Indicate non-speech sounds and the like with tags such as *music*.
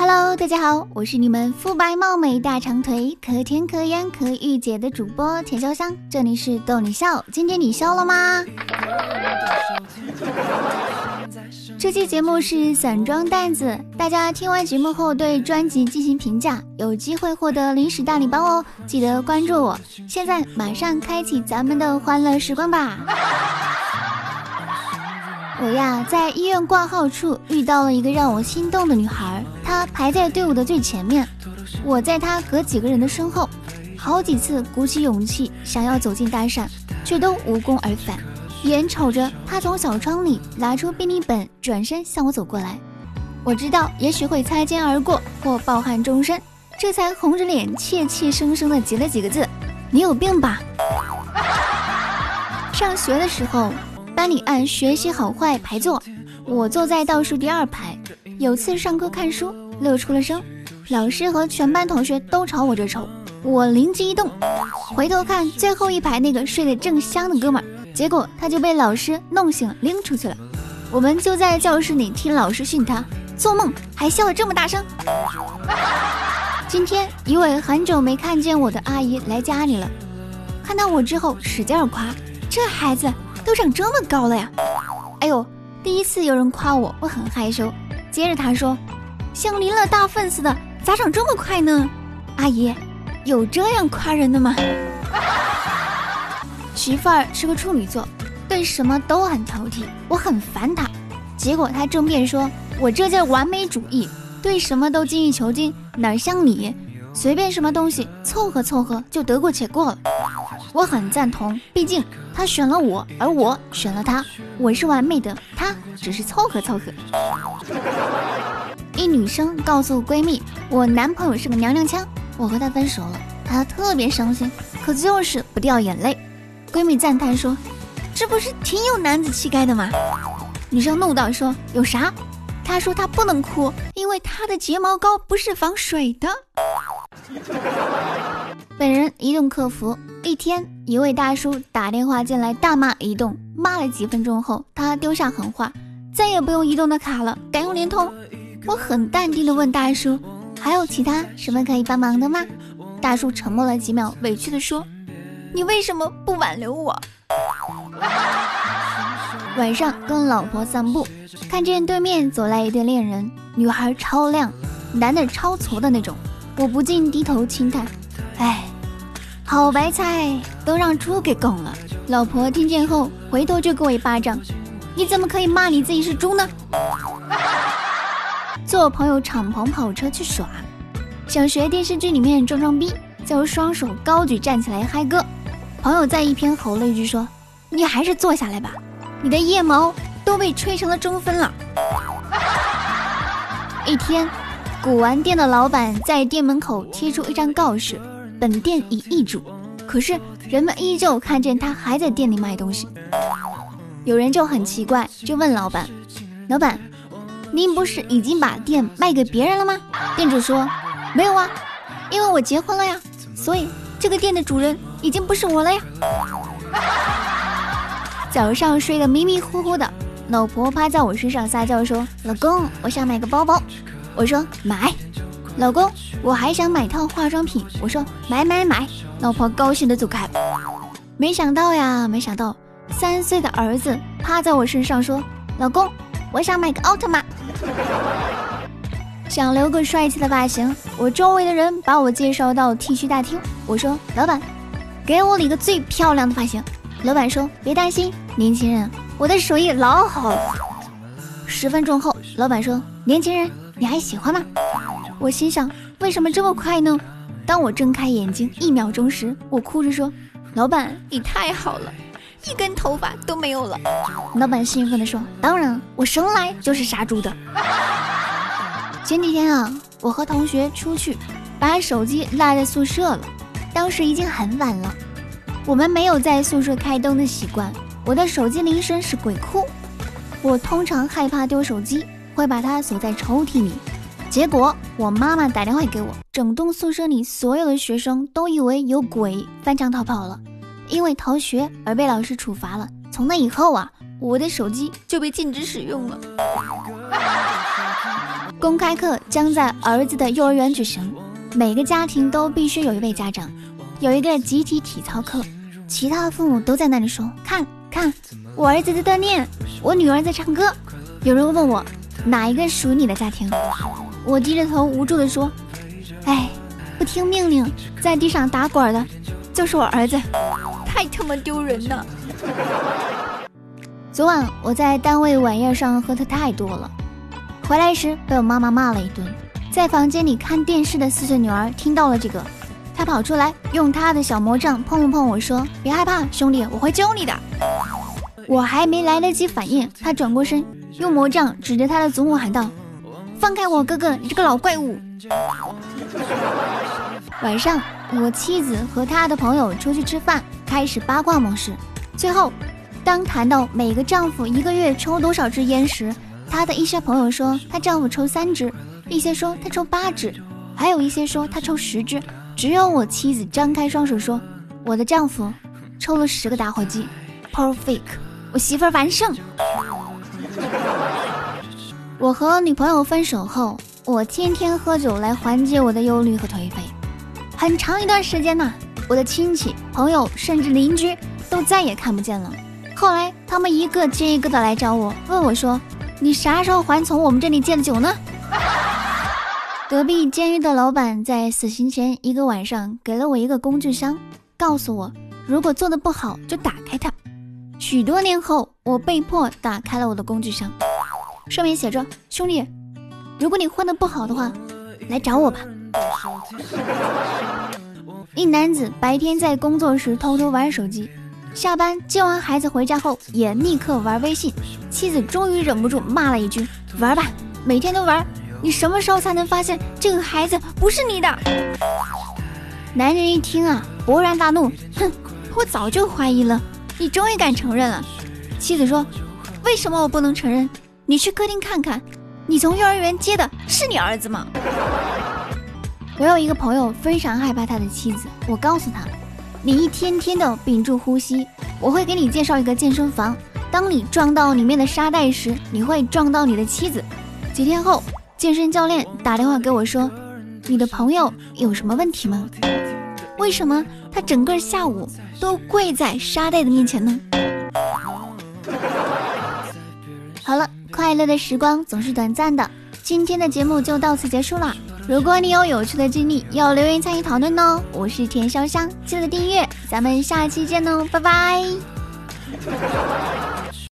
Hello，大家好，我是你们肤白貌美、大长腿、可甜可盐可御姐的主播田潇香，这里是逗你笑。今天你笑了吗？这期节目是散装袋子，大家听完节目后对专辑进行评价，有机会获得零食大礼包哦！记得关注我。现在马上开启咱们的欢乐时光吧。我呀，在医院挂号处遇到了一个让我心动的女孩，她排在队伍的最前面，我在她隔几个人的身后，好几次鼓起勇气想要走近搭讪，却都无功而返。眼瞅着她从小窗里拿出病历本，转身向我走过来，我知道也许会擦肩而过或抱憾终身，这才红着脸怯怯生生的挤了几个字：“你有病吧？”上学的时候。班里按学习好坏排座，我坐在倒数第二排。有次上课看书，乐出了声，老师和全班同学都朝我这瞅。我灵机一动，回头看最后一排那个睡得正香的哥们儿，结果他就被老师弄醒拎出去了。我们就在教室里听老师训他，做梦还笑得这么大声。今天一位很久没看见我的阿姨来家里了，看到我之后使劲夸这孩子。都长这么高了呀！哎呦，第一次有人夸我，我很害羞。接着他说：“像淋了大粪似的，咋长这么快呢？”阿姨，有这样夸人的吗？*laughs* 媳妇儿是个处女座，对什么都很挑剔，我很烦她。结果她争辩说：“我这叫完美主义，对什么都精益求精，哪像你，随便什么东西凑合凑合就得过且过了。”我很赞同，毕竟他选了我，而我选了他，我是完美的，他只是凑合凑合。一女生告诉闺蜜，我男朋友是个娘娘腔，我和他分手了，她特别伤心，可就是不掉眼泪。闺蜜赞叹说：“这不是挺有男子气概的吗？”女生怒道说：“有啥？”她说她不能哭，因为她的睫毛膏不是防水的。本人移动客服。一天，一位大叔打电话进来，大骂移动，骂了几分钟后，他丢下狠话：“再也不用移动的卡了，改用联通。”我很淡定的问大叔：“还有其他什么可以帮忙的吗？”大叔沉默了几秒，委屈的说：“你为什么不挽留我？” *laughs* 晚上跟老婆散步，看见对面走来一对恋人，女孩超靓，男的超矬的那种，我不禁低头轻叹：“。”好白菜都让猪给拱了。老婆听见后回头就给我一巴掌，你怎么可以骂你自己是猪呢？坐朋友敞篷跑车去耍，想学电视剧里面装装逼，就双手高举站起来嗨歌。朋友在一边吼了一句说：“你还是坐下来吧，你的腋毛都被吹成了中分了。”一天，古玩店的老板在店门口贴出一张告示。本店已易主，可是人们依旧看见他还在店里卖东西。有人就很奇怪，就问老板：“老板，您不是已经把店卖给别人了吗？”店主说：“没有啊，因为我结婚了呀，所以这个店的主人已经不是我了呀。”早上睡得迷迷糊糊的，老婆趴在我身上撒娇说：“老公，我想买个包包。”我说：“买。”老公，我还想买套化妆品。我说买买买，老婆高兴的走开。没想到呀，没想到，三岁的儿子趴在我身上说：“老公，我想买个奥特曼，*laughs* 想留个帅气的发型。”我周围的人把我介绍到剃须大厅。我说：“老板，给我理个最漂亮的发型。”老板说：“别担心，年轻人，我的手艺老好了。”十分钟后，老板说：“年轻人，你还喜欢吗？”我心想，为什么这么快呢？当我睁开眼睛一秒钟时，我哭着说：“老板，你太好了，一根头发都没有了。”老板兴奋地说：“当然，我生来就是杀猪的。*laughs* ”前几天啊，我和同学出去，把手机落在宿舍了。当时已经很晚了，我们没有在宿舍开灯的习惯。我的手机铃声是鬼哭。我通常害怕丢手机，会把它锁在抽屉里。结果我妈妈打电话给我，整栋宿舍里所有的学生都以为有鬼翻墙逃跑了，因为逃学而被老师处罚了。从那以后啊，我的手机就被禁止使用了。*laughs* 公开课将在儿子的幼儿园举行，每个家庭都必须有一位家长。有一个集体体操课，其他的父母都在那里说：“看看，我儿子在锻炼，我女儿在唱歌。”有人问我哪一个属于你的家庭？我低着头无助地说：“哎，不听命令，在地上打滚的，就是我儿子，太他妈丢人了。*laughs* ”昨晚我在单位晚宴上喝的太多了，回来时被我妈妈骂了一顿。在房间里看电视的四岁女儿听到了这个。她跑出来，用他的小魔杖碰了碰我说：“别害怕，兄弟，我会救你的。”我还没来得及反应，他转过身，用魔杖指着他的祖母喊道：“放开我哥哥，你这个老怪物！”晚上，我妻子和她的朋友出去吃饭，开始八卦模式。最后，当谈到每个丈夫一个月抽多少支烟时，她的一些朋友说她丈夫抽三支，一些说他抽八支，还有一些说他抽十支。只有我妻子张开双手说：“我的丈夫抽了十个打火机，perfect，我媳妇儿完胜。”我和女朋友分手后，我天天喝酒来缓解我的忧虑和颓废。很长一段时间呢，我的亲戚、朋友甚至邻居都再也看不见了。后来，他们一个接一个的来找我，问我说：“你啥时候还从我们这里借酒呢？”隔壁监狱的老板在死刑前一个晚上给了我一个工具箱，告诉我如果做的不好就打开它。许多年后，我被迫打开了我的工具箱，上面写着：“兄弟，如果你混的不好的话，来找我吧。”一男子白天在工作时偷偷玩手机，下班接完孩子回家后也立刻玩微信。妻子终于忍不住骂了一句：“玩吧，每天都玩。”你什么时候才能发现这个孩子不是你的？男人一听啊，勃然大怒，哼，我早就怀疑了，你终于敢承认了。妻子说：“为什么我不能承认？你去客厅看看，你从幼儿园接的是你儿子吗？”我有一个朋友非常害怕他的妻子，我告诉他：“你一天天的屏住呼吸，我会给你介绍一个健身房。当你撞到里面的沙袋时，你会撞到你的妻子。”几天后。健身教练打电话给我说：“你的朋友有什么问题吗？为什么他整个下午都跪在沙袋的面前呢？” *laughs* 好了，快乐的时光总是短暂的，今天的节目就到此结束了。如果你有有趣的经历，要留言参与讨论哦。我是田潇湘，记得订阅，咱们下期见哦，拜拜。